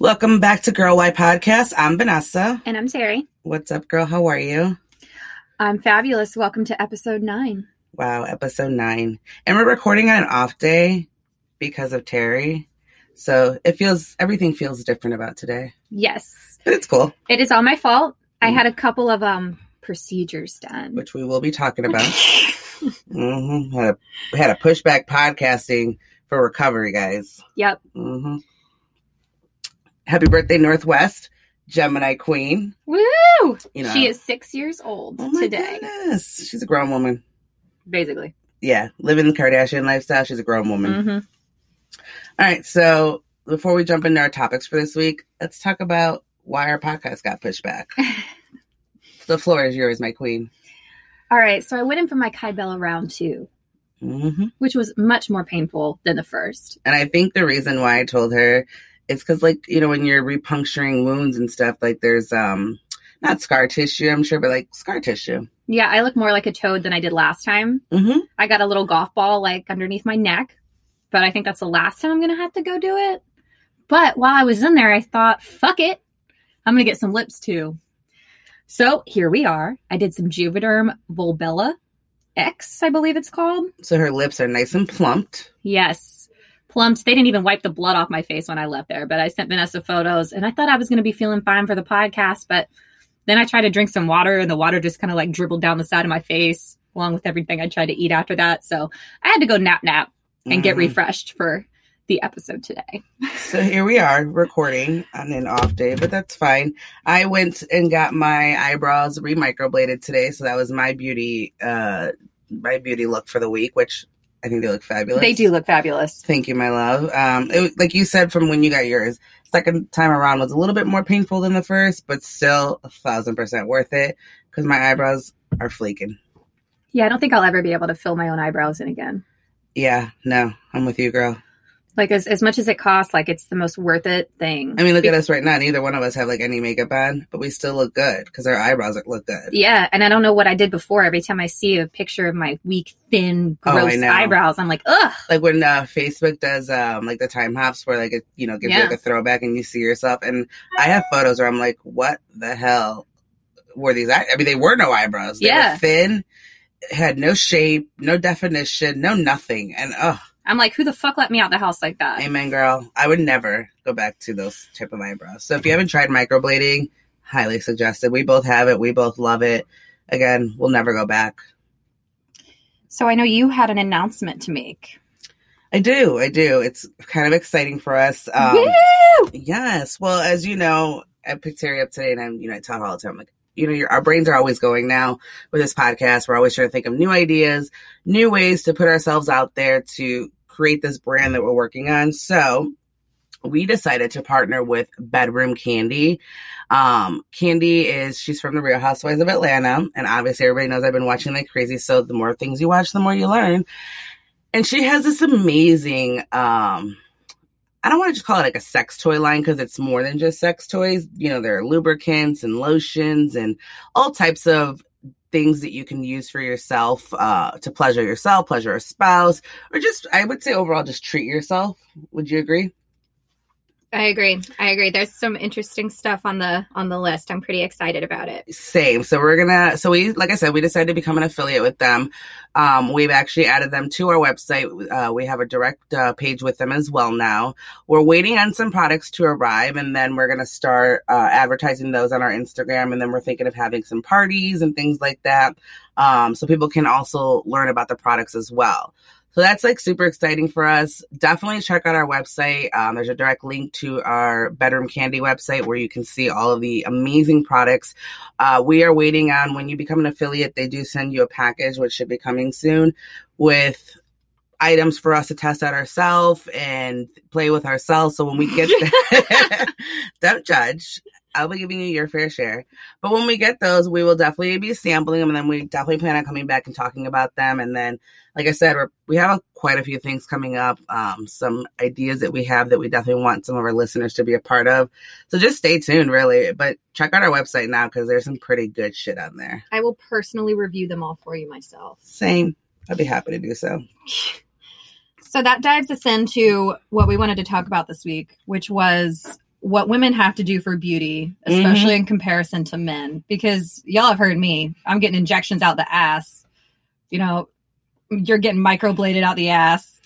Welcome back to Girl Why Podcast. I'm Vanessa. And I'm Terri. What's up, girl? How are you? I'm fabulous. Welcome to episode nine. Wow, episode nine. And we're recording on an off day because of Terri. So it feels, everything feels different about today. Yes. But it's cool, It is all my fault. I had a couple of um procedures done. which we will be talking about. hmm Had, a, had a pushback podcasting for recovery, guys. Yep. hmm Happy birthday, North West, Gemini Queen. Woo! You know. She is six years old Oh my today. goodness. She's a grown woman. Basically. Yeah, living the Kardashian lifestyle. She's a grown woman. hmm All right, so before we jump into our topics for this week, let's talk about why our podcast got pushed back. the floor is yours, my queen. All right. So I went in for my Kybella round two, hmm which was much more painful than the first. And I think the reason why I told her is because, like, you know, when you're repuncturing wounds and stuff, like there's um not scar tissue, I'm sure, but like scar tissue. Yeah, I look more like a toad than I did last time. hmm I got a little golf ball like underneath my neck, but I think that's the last time I'm gonna have to go do it. But while I was in there, I thought, fuck it, I'm gonna get some lips too. So here we are. I did some Juvederm Volbella X, I believe it's called. So her lips are nice and plumped. Yes. Plumped. They didn't even wipe the blood off my face when I left there, but I sent Vanessa photos and I thought I was going to be feeling fine for the podcast. But then I tried to drink some water and the water just kind of like dribbled down the side of my face along with everything I tried to eat after that. So I had to go nap nap and get Mhm. refreshed for the episode today. So here we are recording on an off day, but that's fine. I went and got my eyebrows re-microbladed today, so that was my beauty, uh, my beauty look for the week, which I think they look fabulous. They do look fabulous. Thank you, my love. Um, it, like you said from when you got yours, second time around was a little bit more painful than the first, but still a thousand percent worth it because my eyebrows are flaking. Yeah, I don't think I'll ever be able to fill my own eyebrows in again. Yeah, no, I'm with you, girl. Like as, as much as it costs, like it's the most worth it thing. I mean, look at us right now. Neither one of us have like any makeup on, but we still look good because our eyebrows look good. Yeah, and I don't know what I did before. Every time I see a picture of my weak, thin, Oh, gross know. eyebrows, I'm like, ugh. like when uh, Facebook does um like the time hops where like it you know gives you like a throwback and you see yourself and I have photos where I'm like what the hell were these eye- I mean they were no eyebrows they Yeah. were thin had no shape no definition no nothing and oh I'm like, who the fuck let me out the house like that? amen girl I would never go back to those type of eyebrows so if you haven't tried microblading highly suggested we both have it we both love it again we'll never go back So I know you had an announcement to make. I do I do it's kind of exciting for us um, Woo! Yes. Well, as you know, I picked Terri up today and I'm, you know, I her all the time, like, you know, our brains are always going now with this podcast. We're always trying to think of new ideas, new ways to put ourselves out there to create this brand that we're working on. So we decided to partner with Bedroom Kandi. Um, Kandi is, she's from the Real Housewives of Atlanta. And obviously everybody knows I've been watching like crazy. So the more things you watch, the more you learn. And she has this amazing, um, I don't want to just call it like a sex toy line because it's more than just sex toys. You know, there are lubricants and lotions and all types of things that you can use for yourself uh, to pleasure yourself, pleasure a spouse, or just, I would say overall, just treat yourself. Would you agree? I agree. I agree. There's some interesting stuff on the on the list. I'm pretty excited about it. Same. So we're gonna. So we, like I said, we decided to become an affiliate with them. Um, we've actually added them to our website. Uh, we have a direct uh, page with them as well now. We're waiting on some products to arrive, and then we're gonna start uh, advertising those on our Instagram. And then we're thinking of having some parties and things like that, um, so people can also learn about the products as well. So that's like super exciting for us. Definitely check out our website. Um, there's a direct link to our Bedroom Kandi website where you can see all of the amazing products. Uh, we are waiting on when you become an affiliate, they do send you a package, which should be coming soon, with items for us to test out ourselves and play with ourselves. So when we get there, don't judge. I'll be giving you your fair share. But when we get those, we will definitely be sampling them, and then we definitely plan on coming back and talking about them. And then, like I said, we're, we have a, quite a few things coming up, um, some ideas that we have that we definitely want some of our listeners to be a part of. So just stay tuned, really. But check out our website now because there's some pretty good shit on there. I will personally review them all for you myself. Same. I'd be happy to do so. So that dives us into what we wanted to talk about this week, which was what women have to do for beauty, especially mm-hmm. in comparison to men, because y'all have heard me. I'm getting injections out the ass. You know, you're getting microbladed out the ass.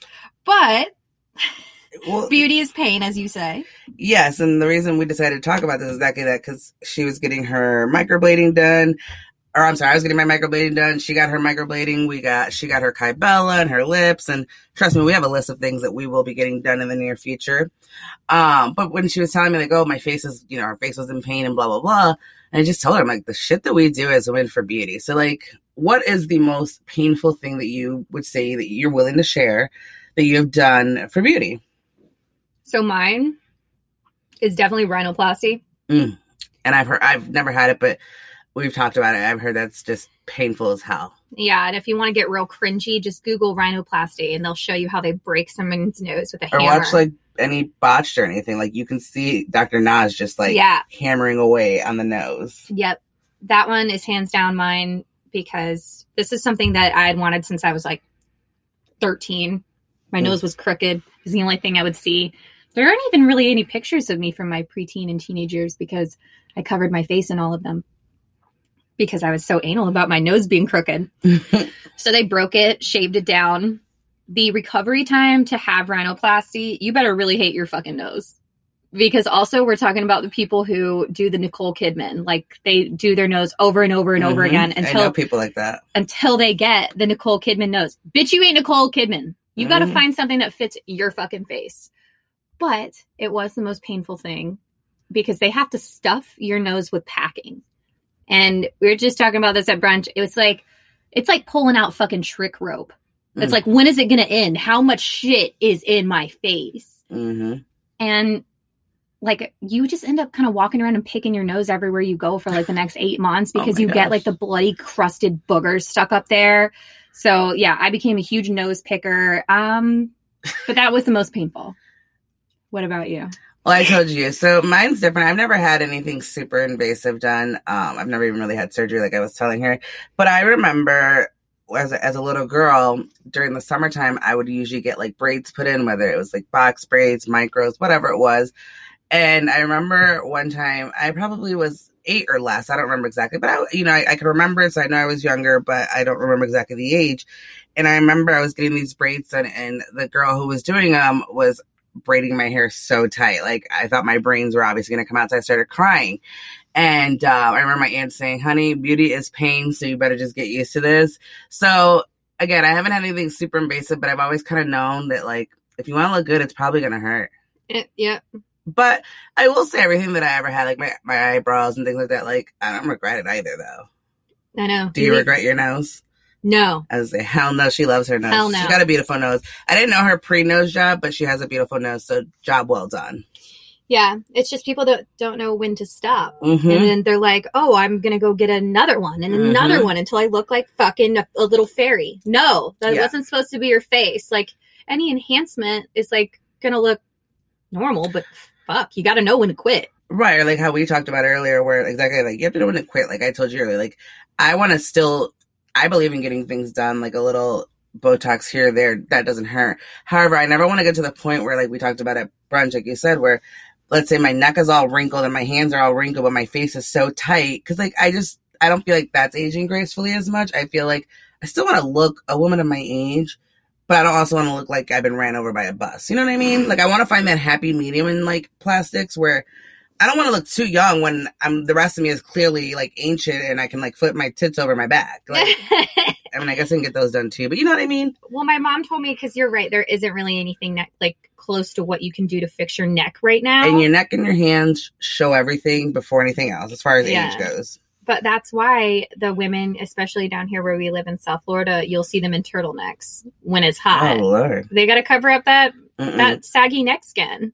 But Well, beauty is pain, as you say. Yes, and the reason we decided to talk about this is exactly that because she was getting her microblading done. Or I'm sorry, I was getting my microblading done. She got her microblading. We got she got her Kybella and her lips. And trust me, we have a list of things that we will be getting done in the near future. Um, but when she was telling me like, oh, my face is, you know, her face was in pain and blah blah blah, and I just told her I'm like, the shit that we do as women for beauty. So like, what is the most painful thing that you would say that you're willing to share that you have done for beauty? So mine is definitely rhinoplasty. and I've heard I've never had it, but we've talked about it. I've heard that's just painful as hell. Yeah, and if you want to get real cringy, just Google rhinoplasty and they'll show you how they break someone's nose with a Or hammer. Or watch like any botched or anything. Like you can see Dr. Nas just like yeah, hammering away on the nose. Yep. That one is hands down mine because this is something that I had wanted since I was like 13. My Mm. nose was crooked. It was the only thing I would see. There aren't even really any pictures of me from my preteen and teenage years because I covered my face in all of them because I was so anal about my nose being crooked. so they broke it, shaved it down. The recovery time to have rhinoplasty, you better really hate your fucking nose because also we're talking about the people who do the Nicole Kidman, like they do their nose over and over and over Mhm. again until people like that. until they get the Nicole Kidman nose. Bitch, you ain't Nicole Kidman. You got to find something that fits your fucking face. But it was the most painful thing because they have to stuff your nose with packing. And we were just talking about this at brunch. It was like it's like pulling out fucking trick rope. It's Mm. like when is it going to end? How much shit is in my face? hmm and like you just end up kind of walking around and picking your nose everywhere you go for like the next eight months Oh because my you get like the bloody crusted boogers stuck up there so yeah i became a huge nose picker um but that was the most painful what about you Well, I told you. So mine's different. I've never had anything super invasive done. Um, I've never even really had surgery, like I was telling her. But I remember as a, as a little girl during the summertime, I would usually get like braids put in, whether it was like box braids, micros, whatever it was. And I remember one time, I probably was eight or less. I don't remember exactly, but I, you know, I, I can remember it. So I know I was younger, but I don't remember exactly the age. And I remember I was getting these braids done, and the girl who was doing them was braiding my hair so tight. Like I thought my brains were obviously going to come out. So I started crying. And uh, I remember my aunt saying, honey, beauty is pain. So you better just get used to this. So again, I haven't had anything super invasive, but I've always kind of known that like, if you want to look good, it's probably going to hurt. yeah But I will say everything that I ever had, like my, my eyebrows and things like that, like I don't regret it either though. i know Do you regret your nose? No I was like, hell no, she loves her nose. Hell no. She's got a beautiful nose. I didn't know her pre nose job, but she has a beautiful nose. So job well done. yeah it's just people that don't know when to stop Mm-hmm. and then they're like, "Oh, I'm gonna go get another one and another Mhm. one until I look like fucking a, a little fairy." No, that Yeah. wasn't supposed to be your face. Like any enhancement is like gonna look normal, but fuck, you got to know when to quit. Right, or like how we talked about earlier, where exactly like you have to know when to quit. Like I told you earlier, like I want to still, I believe in getting things done, like a little Botox here there. That doesn't hurt. However, I never want to get to the point where, like we talked about at brunch, like you said, where let's say my neck is all wrinkled and my hands are all wrinkled, but my face is so tight. Because like I just, I don't feel like that's aging gracefully as much. I feel like I still want to look a woman of my age. But I don't also want to look like I've been ran over by a bus. You know what I mean? Like I want to find that happy medium in like plastics where I don't want to look too young when I'm the rest of me is clearly like ancient and I can like flip my tits over my back. Like I mean, I guess I can get those done too, but you know what I mean? well, my mom told me because you're right, there isn't really anything that like close to what you can do to fix your neck right now. And your neck and your hands show everything before anything else as far as Yeah. age goes. but that's why the women, especially down here where we live in South Florida, you'll see them in turtlenecks when it's hot. Oh lord. They got to cover up that Mm-mm. that saggy neck skin.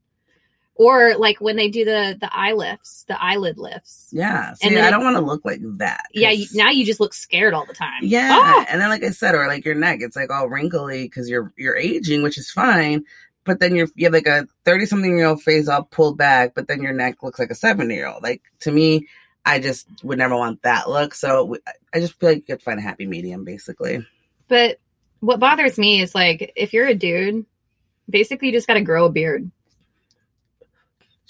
Or like when they do the the eye lifts, the eyelid lifts. yeah. See, and I don't want to look like that. Yeah, you, now you just look scared all the time. Yeah, Oh! and then like I said, or like your neck, it's like all wrinkly because you're you're aging, which is fine. But then you're you have like a thirty something year old face all pulled back, but then your neck looks like a seventy year old. Like to me, I just would never want that look. So I just feel like you could find a happy medium, basically. But what bothers me is like if you're a dude, basically you just got to grow a beard.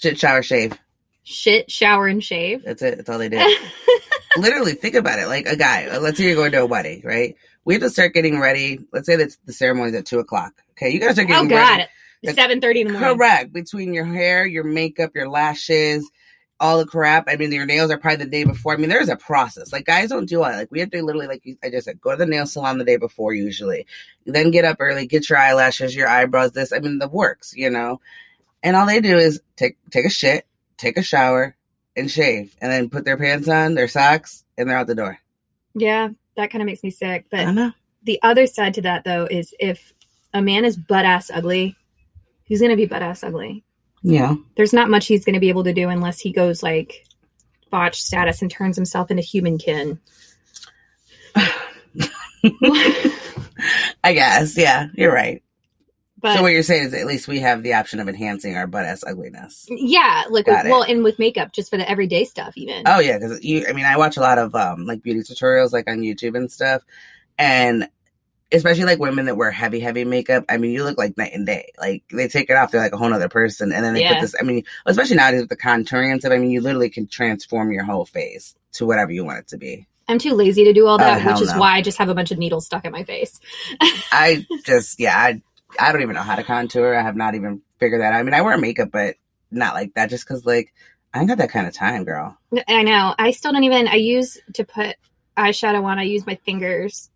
Shit, shower, shave. Shit, shower, and shave. That's it. That's all they did. Literally, think about it. Like a guy. Uh, let's say you're going to a wedding, right? We have to start getting ready. Let's say that the ceremony's at two o'clock. Okay, you start oh getting God, ready. Seven thirty in the morning. Correct. Between your hair, your makeup, your lashes, all the crap. I mean, your nails are probably the day before. I mean, there's a process. Like guys don't do all that. Like we have to literally, like I just said, go to the nail salon the day before usually. Then get up early, get your eyelashes, your eyebrows. This, I mean, the works, you know. And all they do is take take a shit, take a shower, and shave, and then put their pants on, their socks, and they're out the door. Yeah, that kind of makes me sick. But I know. the other side to that though is if a man is butt ass ugly, he's gonna be butt ass ugly. Yeah. There's not much he's gonna be able to do unless he goes like botch status and turns himself into Human Ken. I guess. Yeah, you're right. But so what you're saying is at least we have the option of enhancing our butt ass ugliness. yeah, like Got well, and with makeup, just for the everyday stuff, even. Oh yeah, because you. I mean, I watch a lot of um like beauty tutorials like on YouTube and stuff, and especially like women that wear heavy, heavy makeup. I mean, you look like night and day. Like they take it off, they're like a whole other person, and then they Yeah. put this. I mean, especially nowadays with the contouring and stuff. I mean, you literally can transform your whole face to whatever you want it to be. I'm too lazy to do all Oh, that, hell which is no. why I just have a bunch of needles stuck in my face. I just yeah, I I don't even know how to contour. I have not even figured that. out. I mean, I wear makeup, but not like that. Just because like I ain't got that kind of time, girl. I know. I still don't even. I use to put eyeshadow on. I use my fingers.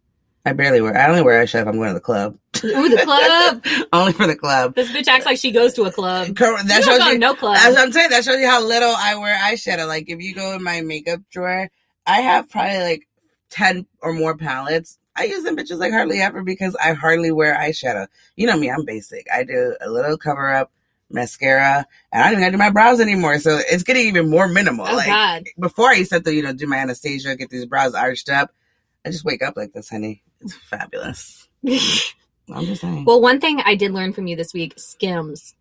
I barely wear. I only wear eyeshadow if I'm going to the club. Ooh, the club. only for the club. this bitch acts like she goes to a club. That you shows you. to no club. That's what I'm saying. That shows you how little I wear eyeshadow. Like if you go in my makeup drawer, I have probably like ten or more palettes. I use them bitches like hardly ever because I hardly wear eyeshadow. You know me, I'm basic. I do a little cover up, mascara, and I don't even gotta do my brows anymore. So it's getting even more minimal. oh like God. before I used to, you know, do my Anastasia, get these brows arched up. I just wake up like this, honey. It's fabulous. I'm just saying. well, one thing I did learn from you this week: Skims.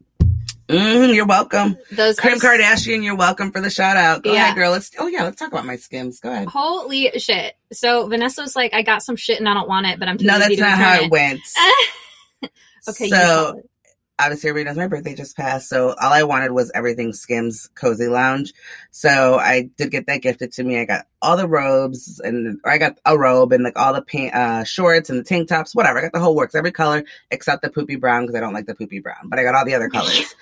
Mhm, you're welcome. Those Kim Kardashian, you're welcome for the shout out. Go Yeah. ahead, girl. Let's. Oh yeah, let's talk about my skims. Go ahead. Holy shit! So Vanessa was like, I got some shit and I don't want it, but I'm too No, that's not how it went. okay, so it. Obviously, everybody knows my birthday just passed. So all I wanted was everything Skims Cozy Lounge. So I did get that gifted to me. I got all the robes and or I got a robe and like all the pant, uh, shorts and the tank tops, whatever. I got the whole works, every color except the poopy brown because I don't like the poopy brown. But I got all the other colors.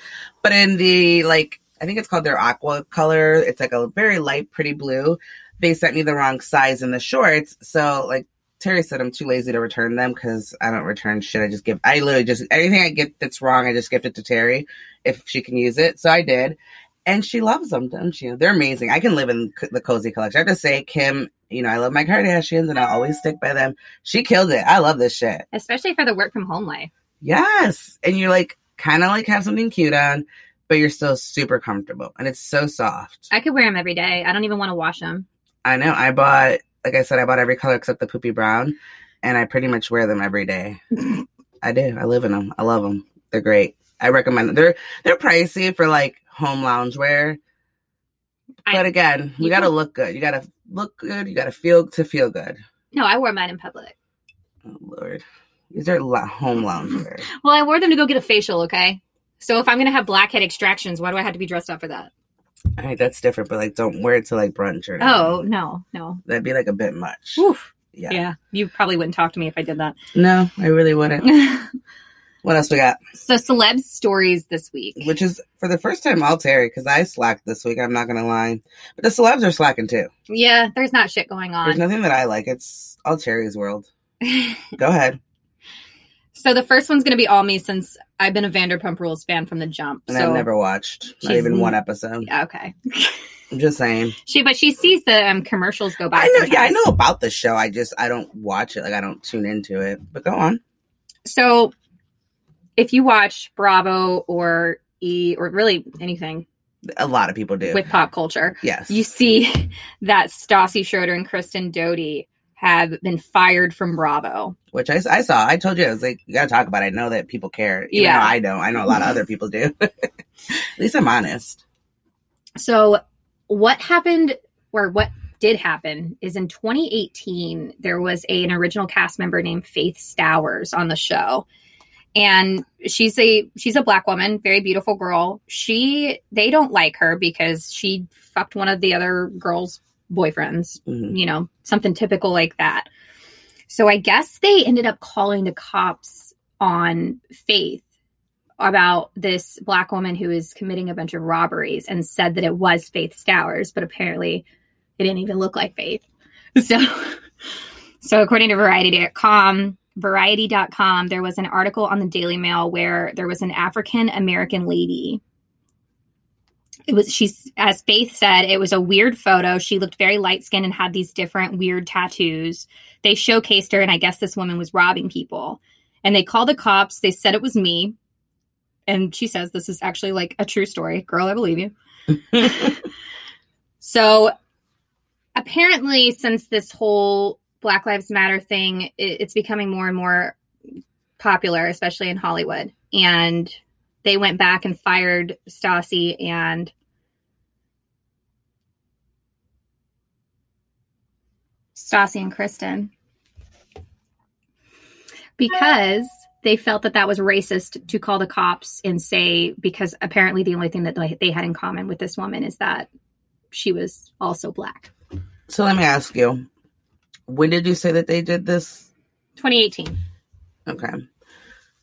but in the like, I think it's called their aqua color. It's like a very light, pretty blue. They sent me the wrong size in the shorts. So like Terri said I'm too lazy to return them because I don't return shit. I just give. I literally just anything I get that's wrong, I just gift it to Terri if she can use it. So I did, and she loves them, doesn't she? They're amazing. I can live in the cozy collection. I have to say, Kim. You know, I love my Kardashians, and I always stick by them. She killed it. I love this shit. especially for the work from home life. Yes, and you're like kind of like have something cute on, but you're still super comfortable, and it's so soft. I could wear them every day. I don't even want to wash them. I know. I bought, like I said, I bought every color except the poopy brown, and I pretty much wear them every day. I do. I live in them. I love them. They're great. I recommend them. They're they're pricey for like home loungewear, I- but again, you you got to can- look good. You got to look good. You got to feel to feel good. No, I wore mine in public. Oh Lord, these are home loungewear. Well, I wore them to go get a facial. Okay, so if I'm gonna have blackhead extractions, why do I have to be dressed up for that? All right, that's different, but like, don't wear it to like brunch or. Oh, anything. Oh no, no. that'd be like a bit much. Oof. Yeah. Yeah, you probably wouldn't talk to me if I did that. No, I really wouldn't. What else we got? so celeb stories this week. Which is for the first time all Terri because I slacked this week. I'm not gonna lie, but the celebs are slacking too. Yeah, there's not shit going on. There's nothing that I like. It's all Terri's world. Go ahead. So the first one's gonna be all me since I've been a Vanderpump Rules fan from the jump. And so I've never watched, not even one episode. Yeah, okay. I'm just saying. She but she sees the um, commercials go by. I know. Yeah, I know about the show. I just I don't watch it. Like I don't tune into it. But go on. So if you watch Bravo or E or really anything A lot of people do. with pop culture, yes. you see that Stassi Schroeder and Kristen Doute have been fired from Bravo. Which I, I saw. I told you I was like, you gotta talk about. it. I know that people care. Even Yeah. I don't. I know a lot of other people do. At least I'm honest. So what happened or what did happen is in 2018 there was a, an original cast member named Faith Stowers on the show. and she's a she's a black woman, very beautiful girl. She they don't like her because she fucked one of the other girls' boyfriends, Mhm. you know, something typical like that. So I guess they ended up calling the cops on Faith about this black woman who is committing a bunch of robberies and said that it was Faith Stowers, but apparently it didn't even look like Faith. So so according to variety.com, variety.com, there was an article on the Daily Mail where there was an African American lady. It was she's as Faith said, it was a weird photo. She looked very light skinned and had these different weird tattoos. They showcased her, and I guess this woman was robbing people. And they called the cops. They said it was me. And she says this is actually like a true story. Girl, I believe you. So apparently, since this whole Black Lives Matter thing, it, it's becoming more and more popular, especially in Hollywood. And they went back and fired Stassi and Stassi and Kristen because they felt that that was racist to call the cops and say because apparently the only thing that they they had in common with this woman is that she was also black. So let me ask you, when did you say that they did this? 2018. Okay.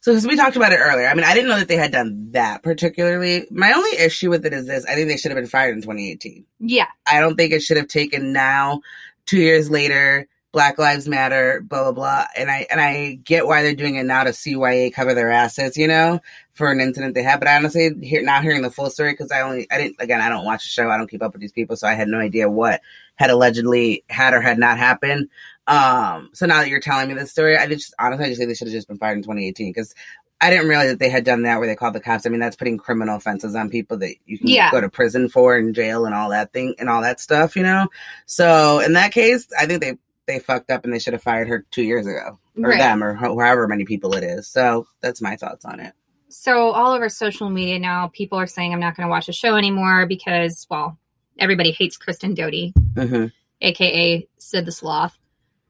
So, because we talked about it earlier, I mean, I didn't know that they had done that particularly. My only issue with it is this: I think they should have been fired in 2018. Yeah. I don't think it should have taken now, two years later. Black Lives Matter, blah blah blah, and I and I get why they're doing it now to CYA cover their assets, you know, for an incident they had. But I honestly, hear, not hearing the full story because I only I didn't again I don't watch the show, I don't keep up with these people, so I had no idea what had allegedly had or had not happened. Um, so now that you're telling me this story, I just honestly I just think they should have just been fired in 2018 because I didn't realize that they had done that where they called the cops. I mean, that's putting criminal offenses on people that you can Yeah. go to prison for and jail and all that thing and all that stuff, you know. So in that case, I think they they fucked up and they should have fired her two years ago, or Right. them, or ho- however many people it is. So that's my thoughts on it. So all over social media now, people are saying I'm not going to watch the show anymore because, well, everybody hates Kristen Doute, hmm aka Sid the Sloth,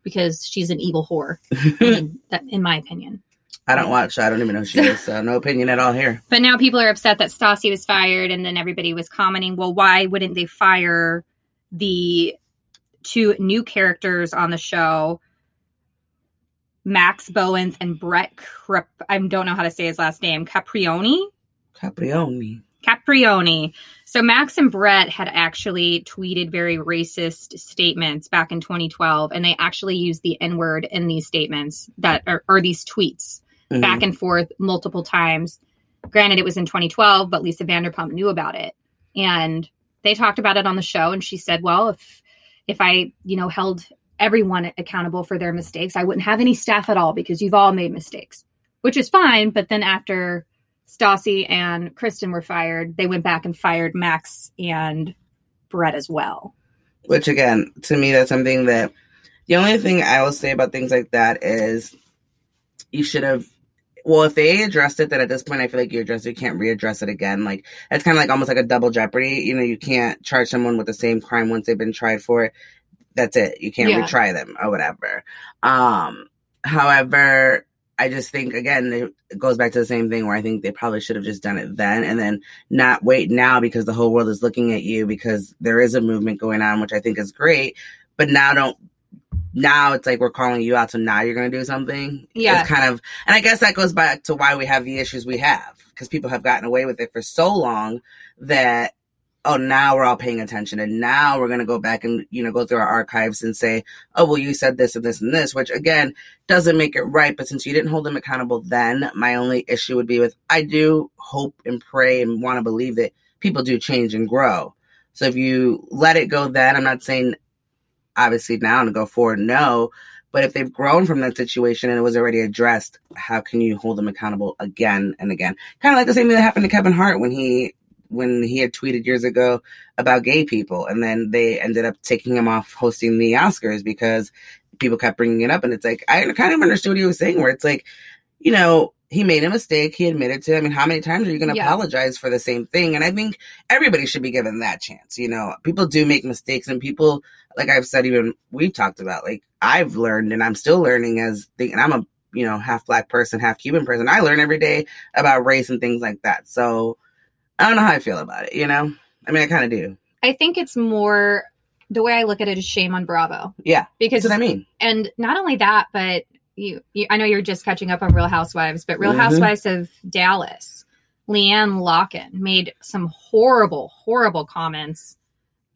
because she's an evil whore. I mean, that, in my opinion. I don't watch. I don't even know who she is. So no opinion at all here. But now people are upset that Stassi was fired, and then everybody was commenting, well, why wouldn't they fire the two new characters on the show, Max Boyens and Brett Crip? I don't know how to say his last name. Caprioni? Caprioni. Caprioni. So Max and Brett had actually tweeted very racist statements back in 2012, and they actually used the N word in these statements that are, or these tweets Mhm. back and forth multiple times. Granted, it was in 2012, but Lisa Vanderpump knew about it, and they talked about it on the show. And she said, "Well, if if I, you know, held everyone accountable for their mistakes, I wouldn't have any staff at all because you've all made mistakes, which is fine." But then after Stassi and Kristen were fired, they went back and fired Max and Brett as well. Which again, to me, that's something that the only thing I will say about things like that is you should have. Well, if they addressed it, then at this point, I feel like you addressed it. You can't readdress it again. Like it's kind of like almost like a double jeopardy. You know, you can't charge someone with the same crime once they've been tried for it. That's it. You can't Yeah. retry them or whatever. Um, however, I just think again it goes back to the same thing where I think they probably should have just done it then and then not wait now because the whole world is looking at you because there is a movement going on, which I think is great. But now don't now it's like we're calling you out, so now you're going to do something. Yeah. it's kind of, and I guess that goes back to why we have the issues we have because people have gotten away with it for so long that oh now we're all paying attention and now we're going to go back and you know go through our archives and say oh well you said this and this and this which again doesn't make it right but since you didn't hold them accountable then my only issue would be with i do hope and pray and want to believe that people do change and grow so if you let it go then i'm not saying obviously now to go forward no but if they've grown from that situation and it was already addressed how can you hold them accountable again and again kind of like the same thing that happened to kevin hart when he when he had tweeted years ago about gay people and then they ended up taking him off hosting the oscars because people kept bringing it up and it's like i kind of understood what he was saying where it's like you know he made a mistake he admitted to it. i mean how many times are you going to Yeah. apologize for the same thing and i think everybody should be given that chance you know people do make mistakes and people like i've said even we've talked about like i've learned and i'm still learning as the, and i'm a you know, half black person, half Cuban person. I learn every day about race and things like that. So I don't know how I feel about it, you know? I mean, I kind of do. I think it's more the way I look at it is shame on Bravo. Yeah. Because I mean. and not only that, but you, you I know you're just catching up on Real Housewives, but Real Mhm. Housewives of Dallas, LeeAnne Locken made some horrible, horrible comments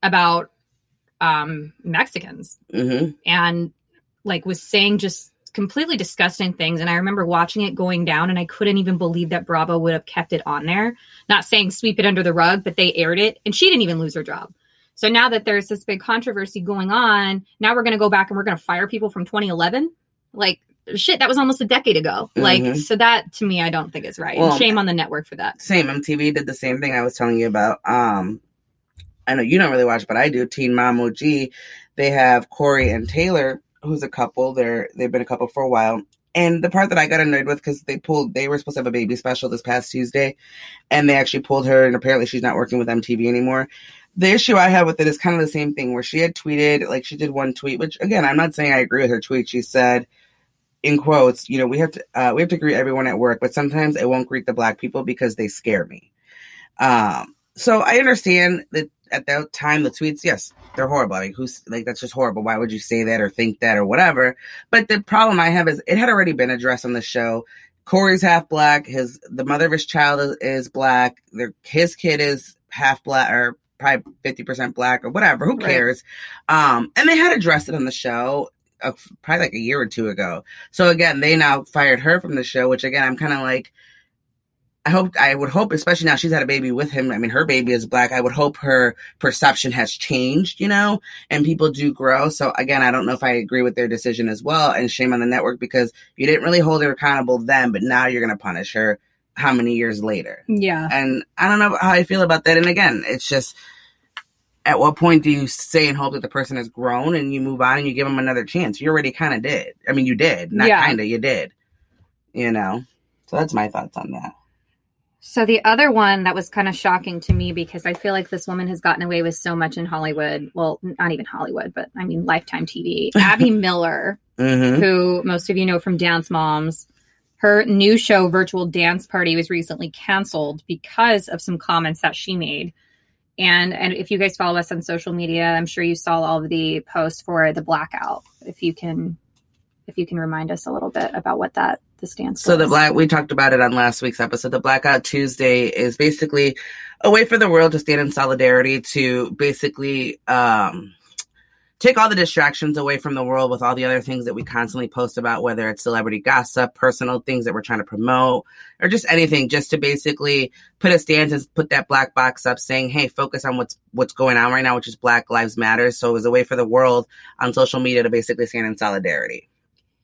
about um Mexicans. Hmm and like was saying just completely disgusting things. And i remember watching it going down and i couldn't even believe that bravo would have kept it on there. Not saying sweep it under the rug but they aired it and she didn't even lose her job. So now that there's this big controversy going on now we're going to go back and we're going to fire people from 2011 like shit that was almost a decade ago. Like Mhm. so that to me i don't think is right. Well- and shame on the network for that. Same. MTV did the same thing I was telling you about. Um, I know you don't really watch, but I do. Teen Mom OG. They have Cory and Taylor, who's a couple. They're they've been a couple for a while. And the part that I got annoyed with because they pulled, they were supposed to have a baby special this past Tuesday, and they actually pulled her, and apparently she's not working with MTV anymore. The issue I have with it is kind of the same thing where she had tweeted, like she did one tweet, which again, I'm not saying I agree with her tweet. She said, in quotes, you know, we have to uh, we have to greet everyone at work, but sometimes I won't greet the black people because they scare me. Um, so I understand that at that time the tweets, yes, they're horrible. Like who's like that's just horrible. Why would you say that or think that or whatever? But the problem I have is it had already been addressed on the show. Cory's half black. His the mother of his child is, is black. Their his kid is half black or probably fifty percent black or whatever. Who Right. cares? Um, and they had addressed it on the show. Uh, probably like a year or two ago. So again, they now fired her from the show, which again, I'm kind of like, I hope, I would hope, especially now she's had a baby with him. I mean, her baby is black. I would hope her perception has changed, you know, and people do grow. So again, I don't know if I agree with their decision as well. And shame on the network because you didn't really hold her accountable then, but now you're going to punish her how many years later? yeah And I don't know how I feel about that. And again, it's just, at what point do you say and hope that the person has grown and you move on and you give them another chance? You already kind of did. I mean, you did, not Yeah. kind of, you did. You know? So that's my thoughts on that. So the other one that was kind of shocking to me because I feel like this woman has gotten away with so much in Hollywood. Well, not even Hollywood, but I mean Lifetime TV. Abby Miller, Mm-hmm. who most of you know from Dance Moms, her new show Virtual Dance Party was recently canceled because of some comments that she made. And and if you guys follow us on social media, I'm sure you saw all of the posts for the blackout. If you can if you can remind us a little bit about what that the stands So the black we talked about it on last week's episode. The Blackout Tuesday is basically a way for the world to stand in solidarity to basically um take all the distractions away from the world with all the other things that we constantly post about, whether it's celebrity gossip, personal things that we're trying to promote, or just anything, just to basically put a stance and put that black box up saying, Hey, focus on what's what's going on right now, which is Black Lives Matter. So it was a way for the world on social media to basically stand in solidarity.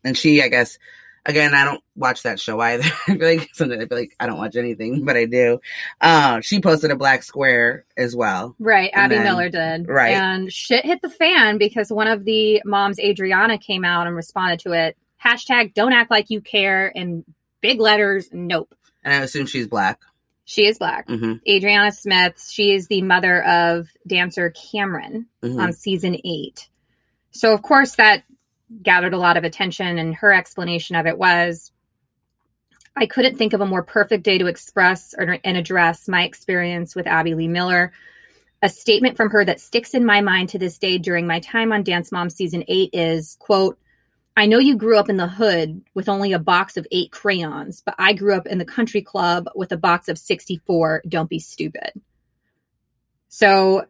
And she, I guess, again, I don't watch that show either. I feel like sometimes I feel like I don't watch anything, but I do. Uh, she posted a black square as well. Right, Abby then- Miller did. right. And shit hit the fan because one of the moms, Adriana, came out and responded to it. Hashtag don't act like you care in big letters, nope. And I assume she's black. She is black. hmm Adriana Smith, she is the mother of dancer Cameron hmm on season eight. So, of course, that gathered a lot of attention, and her explanation of it was I couldn't think of a more perfect day to express or, and address my experience with Abby Lee Miller. A statement from her that sticks in my mind to this day during my time on Dance Mom season eight is quote, I know you grew up in the hood with only a box of eight crayons, but I grew up in the country club with a box of 64. Don't be stupid. So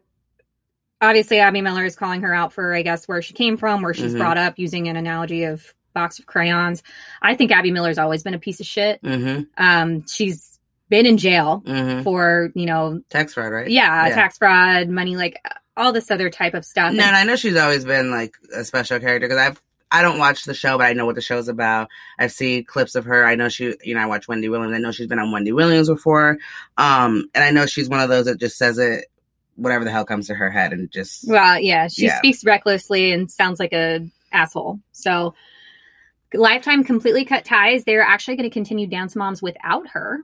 obviously Abby Miller is calling her out for, I guess, where she came from, where she's Mhm. brought up using an analogy of box of crayons. I think Abby Miller's always been a piece of shit. hmm Um, she's been in jail hmm for, you know, Tax fraud, right? yeah, Yeah. tax fraud, money, like all this other type of stuff. No, and I know she's always been like a special character because I've I don't watch the show, but I know what the show's about. I've seen clips of her. I know she, you know, I watch Wendy Williams. I know she's been on Wendy Williams before, um, and I know she's one of those that just says it whatever the hell comes to her head and just Well, yeah, she Yeah. speaks recklessly and sounds like a asshole. So Lifetime completely cut ties. They're actually going to continue Dance Moms without her.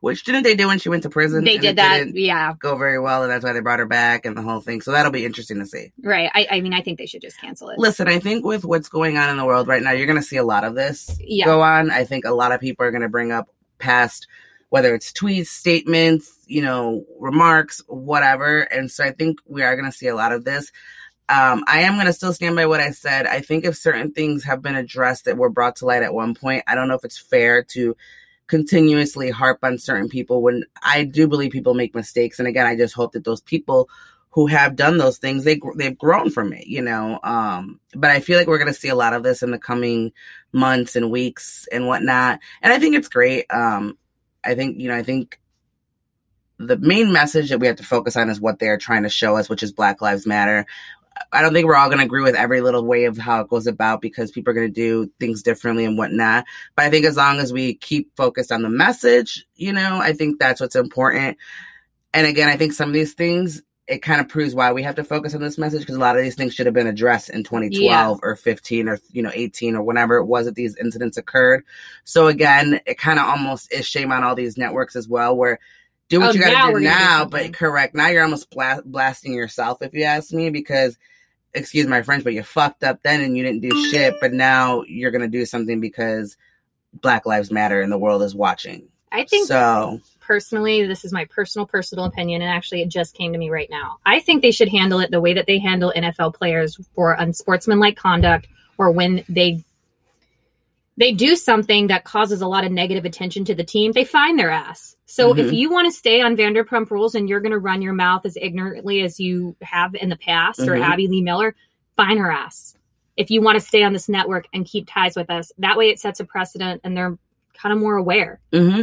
which didn't they do when she went to prison? They did that. Yeah. Go very well, and that's why they brought her back and the whole thing. So that'll be interesting to see. Right. I, I mean, I think they should just cancel it. Listen, I think with what's going on in the world right now, you're going to see a lot of this Yeah. go on. I think a lot of people are going to bring up past, whether it's tweets, statements, you know, remarks, whatever. And so I think we are going to see a lot of this. Um, I am going to still stand by what I said. I think if certain things have been addressed that were brought to light at one point, I don't know if it's fair to continuously harp on certain people when I do believe people make mistakes. And again, I just hope that those people who have done those things they they've grown from it you know um but i feel like we're going to see a lot of this in the coming months and weeks and whatnot and i think it's great um i think you know i think the main message that we have to focus on is what they're trying to show us which is black lives matter. I don't think we're all going to agree with every little way of how it goes about because people are going to do things differently and whatnot. But i think as long as we keep focused on the message you know i think that's what's important. And again i think some of these things it kind of proves why we have to focus on this message because a lot of these things should have been addressed in 2012 Yeah. or 15 or you know 18 or whenever it was that these incidents occurred. So again, it kind of almost is shame on all these networks as well, where do what Oh, you got to do now, but correct now you're almost bla- blasting yourself if you ask me because. Excuse my French, but you fucked up then and you didn't do shit. But now you're gonna do something because Black Lives Matter and the world is watching. I think so. Personally, this is my personal personal opinion, and actually, it just came to me right now. I think they should handle it the way that they handle NFL players for unsportsmanlike conduct, or when they they do something that causes a lot of negative attention to the team. They find their ass. So if Mhm. you want to stay on Vanderpump Rules and you're going to run your mouth as ignorantly as you have in the past, or Mhm. Abby Lee Miller, fine her ass. If you want to stay on this network and keep ties with us, that way it sets a precedent, and they're kind of more aware hmm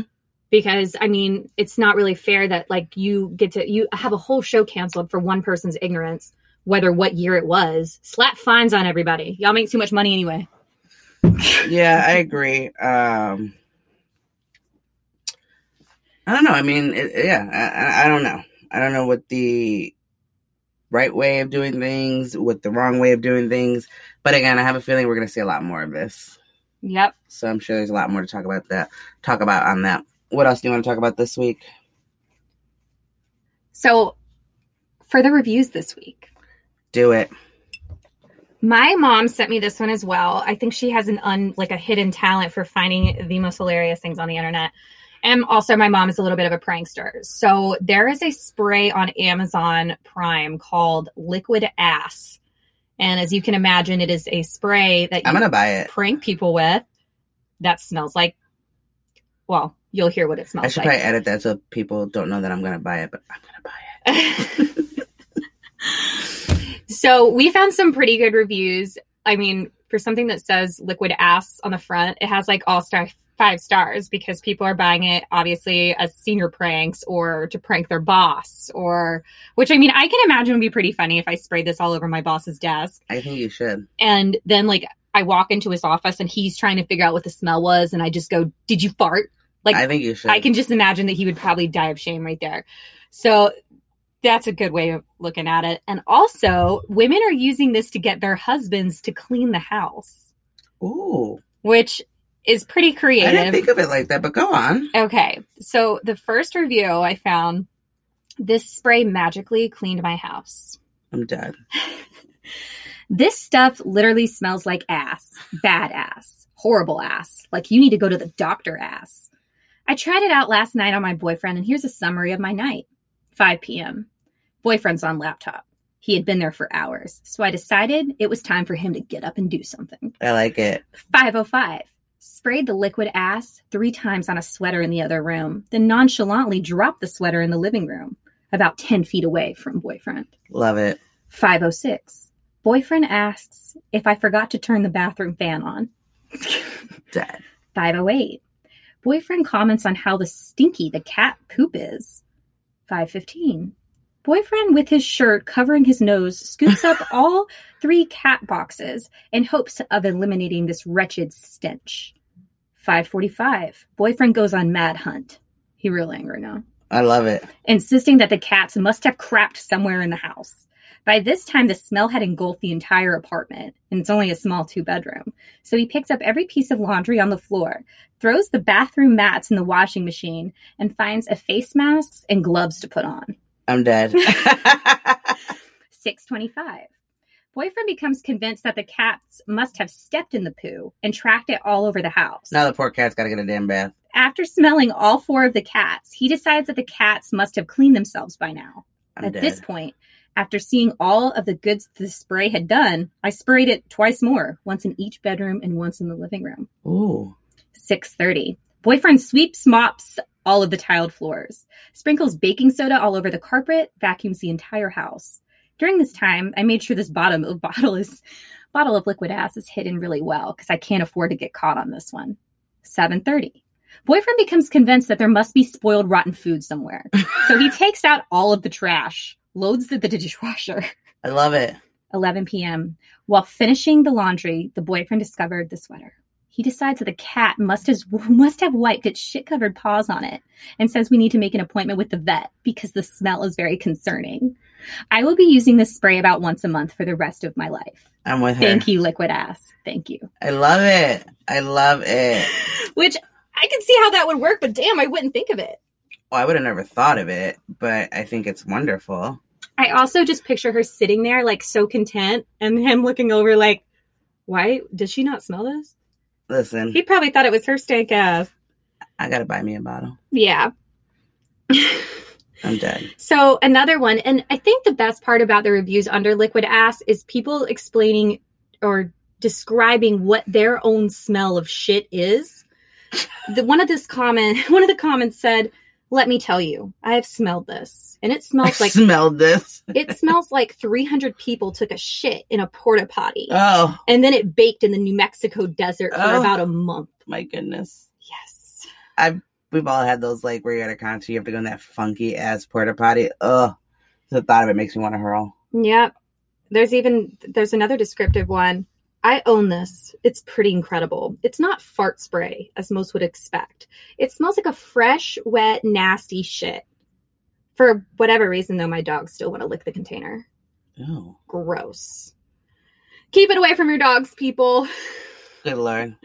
because I mean, it's not really fair that like you get to you have a whole show canceled for one person's ignorance, whether what year it was. Slap fines on everybody. Y'all make too much money anyway. yeah, I agree. Um, I don't know. I mean, it, yeah, I, I- don't know. I don't know what the right way of doing things, what the wrong way of doing things. But again, I have a feeling we're going to see a lot more of this. Yep. So I'm sure there's a lot more to talk about that. Talk about on that. What else do you want to talk about this week? So for the reviews this week, Do it. my mom sent me this one as well. I think she has an un like a hidden talent for finding the most hilarious things on the internet. And also, my mom is a little bit of a prankster. So there is a spray on Amazon Prime called Liquid Ass. And as you can imagine, it is a spray that you I'm gonna buy it. prank people with that smells like well you'll hear what it smells. Like. I should like probably edit that so people don't know that I'm gonna buy it, but I'm gonna buy it. so we found some pretty good reviews i mean for something that says liquid ass on the front it has like all star five stars because people are buying it obviously as senior pranks or to prank their boss or which i mean i can imagine would be pretty funny if i sprayed this all over my boss's desk I think you should. and then like i walk into his office and he's trying to figure out what the smell was and i just go did you fart like I think you should. I can just imagine that he would probably die of shame right there. So that's a good way of looking at it. And also, women are using this to get their husbands to clean the house, Ooh, which is pretty creative. I didn't think of it like that, but go on. Okay. So the first review I found this spray magically cleaned my house. I'm dead. This stuff literally smells like ass, bad ass, horrible ass, like you need to go to the doctor ass. I tried it out last night on my boyfriend, and here's a summary of my night 5 p.m. Boyfriend's on laptop. He had been there for hours, so I decided it was time for him to get up and do something. I like it. 505. Sprayed the liquid ass three times on a sweater in the other room, then nonchalantly dropped the sweater in the living room, about 10 feet away from boyfriend. Love it. 506. Boyfriend asks if I forgot to turn the bathroom fan on. Dead. 508. Boyfriend comments on how the stinky the cat poop is. 515. Boyfriend with his shirt covering his nose scoops up all three cat boxes in hopes of eliminating this wretched stench. 545. Boyfriend goes on mad hunt. He real angry now I love it. insisting that the cats must have crapped somewhere in the house. By this time, the smell had engulfed the entire apartment, and it's only a small two bedroom. So he picks up every piece of laundry on the floor, throws the bathroom mats in the washing machine, and finds a face mask and gloves to put on. I'm dead. 625. Boyfriend becomes convinced that the cats must have stepped in the poo and tracked it all over the house. now the poor cat's got to get a damn bath. After smelling all four of the cats, he decides that the cats must have cleaned themselves by now. I'm At dead. this point, after seeing all of the goods the spray had done, I sprayed it twice more, once in each bedroom and once in the living room. Ooh. 6:30. Boyfriend sweeps mops all of the tiled floors, sprinkles baking soda all over the carpet, vacuums the entire house. During this time, I made sure this bottom of bottle is bottle of liquid ass is hidden really well because I can't afford to get caught on this one. 7:30. Boyfriend becomes convinced that there must be spoiled rotten food somewhere. so he takes out all of the trash, loads the, the dishwasher. I love it. 11 p.m. While finishing the laundry, the boyfriend discovered the sweater. He decides that the cat must have must have wiped its shit-covered paws on it and says we need to make an appointment with the vet because the smell is very concerning. I will be using this spray about once a month for the rest of my life. I'm with her. Thank you, liquid ass. Thank you. I love it. I love it. Which I can see how that would work, but damn, I wouldn't think of it. Well, I would have never thought of it, but I think it's wonderful. I also just picture her sitting there like so content and him looking over like, why does she not smell this? Listen, He probably thought it was her stank ass. I gotta buy me a bottle. Yeah. I'm dead. So another one, and I think the best part about the reviews under Liquid Ass is people explaining or describing what their own smell of shit is. The one of this comment, one of the comments said, "Let me tell you, I have smelled this, and it smells like smelled this. it smells like 300 people took a shit in a porta potty, Oh and then it baked in the New Mexico desert for Oh. about a month." my goodness. Yes. I've We've all had those like where you're at a concert, you have to go in that funky ass porta potty. Ugh. The thought of it makes me want to hurl. Yep. There's even there's another descriptive one. I own this. It's pretty incredible. It's not fart spray as most would expect. It smells like a fresh, wet, nasty shit. For whatever reason though, my dogs still want to lick the container. Oh, Gross. Keep it away from your dogs, people. good lord.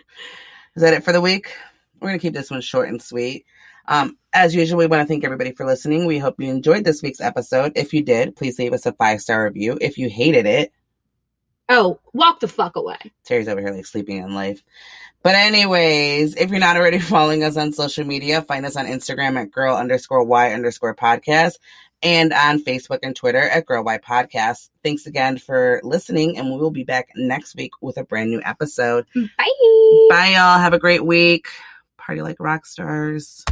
Is that it for the week? We're gonna keep this one short and sweet. Um, as usual, we want to thank everybody for listening. We hope you enjoyed this week's episode. If you did, please leave us a five star review. If you hated it, Oh, walk the fuck away. Terri's over here like sleeping in life. But anyways, if you're not already following us on social media, find us on Instagram at girl underscore y underscore podcast and on Facebook and Twitter at girl y podcast. Thanks again for listening, and we will be back next week with a brand new episode. Bye. Bye, y'all. Have a great week. Party like rock stars.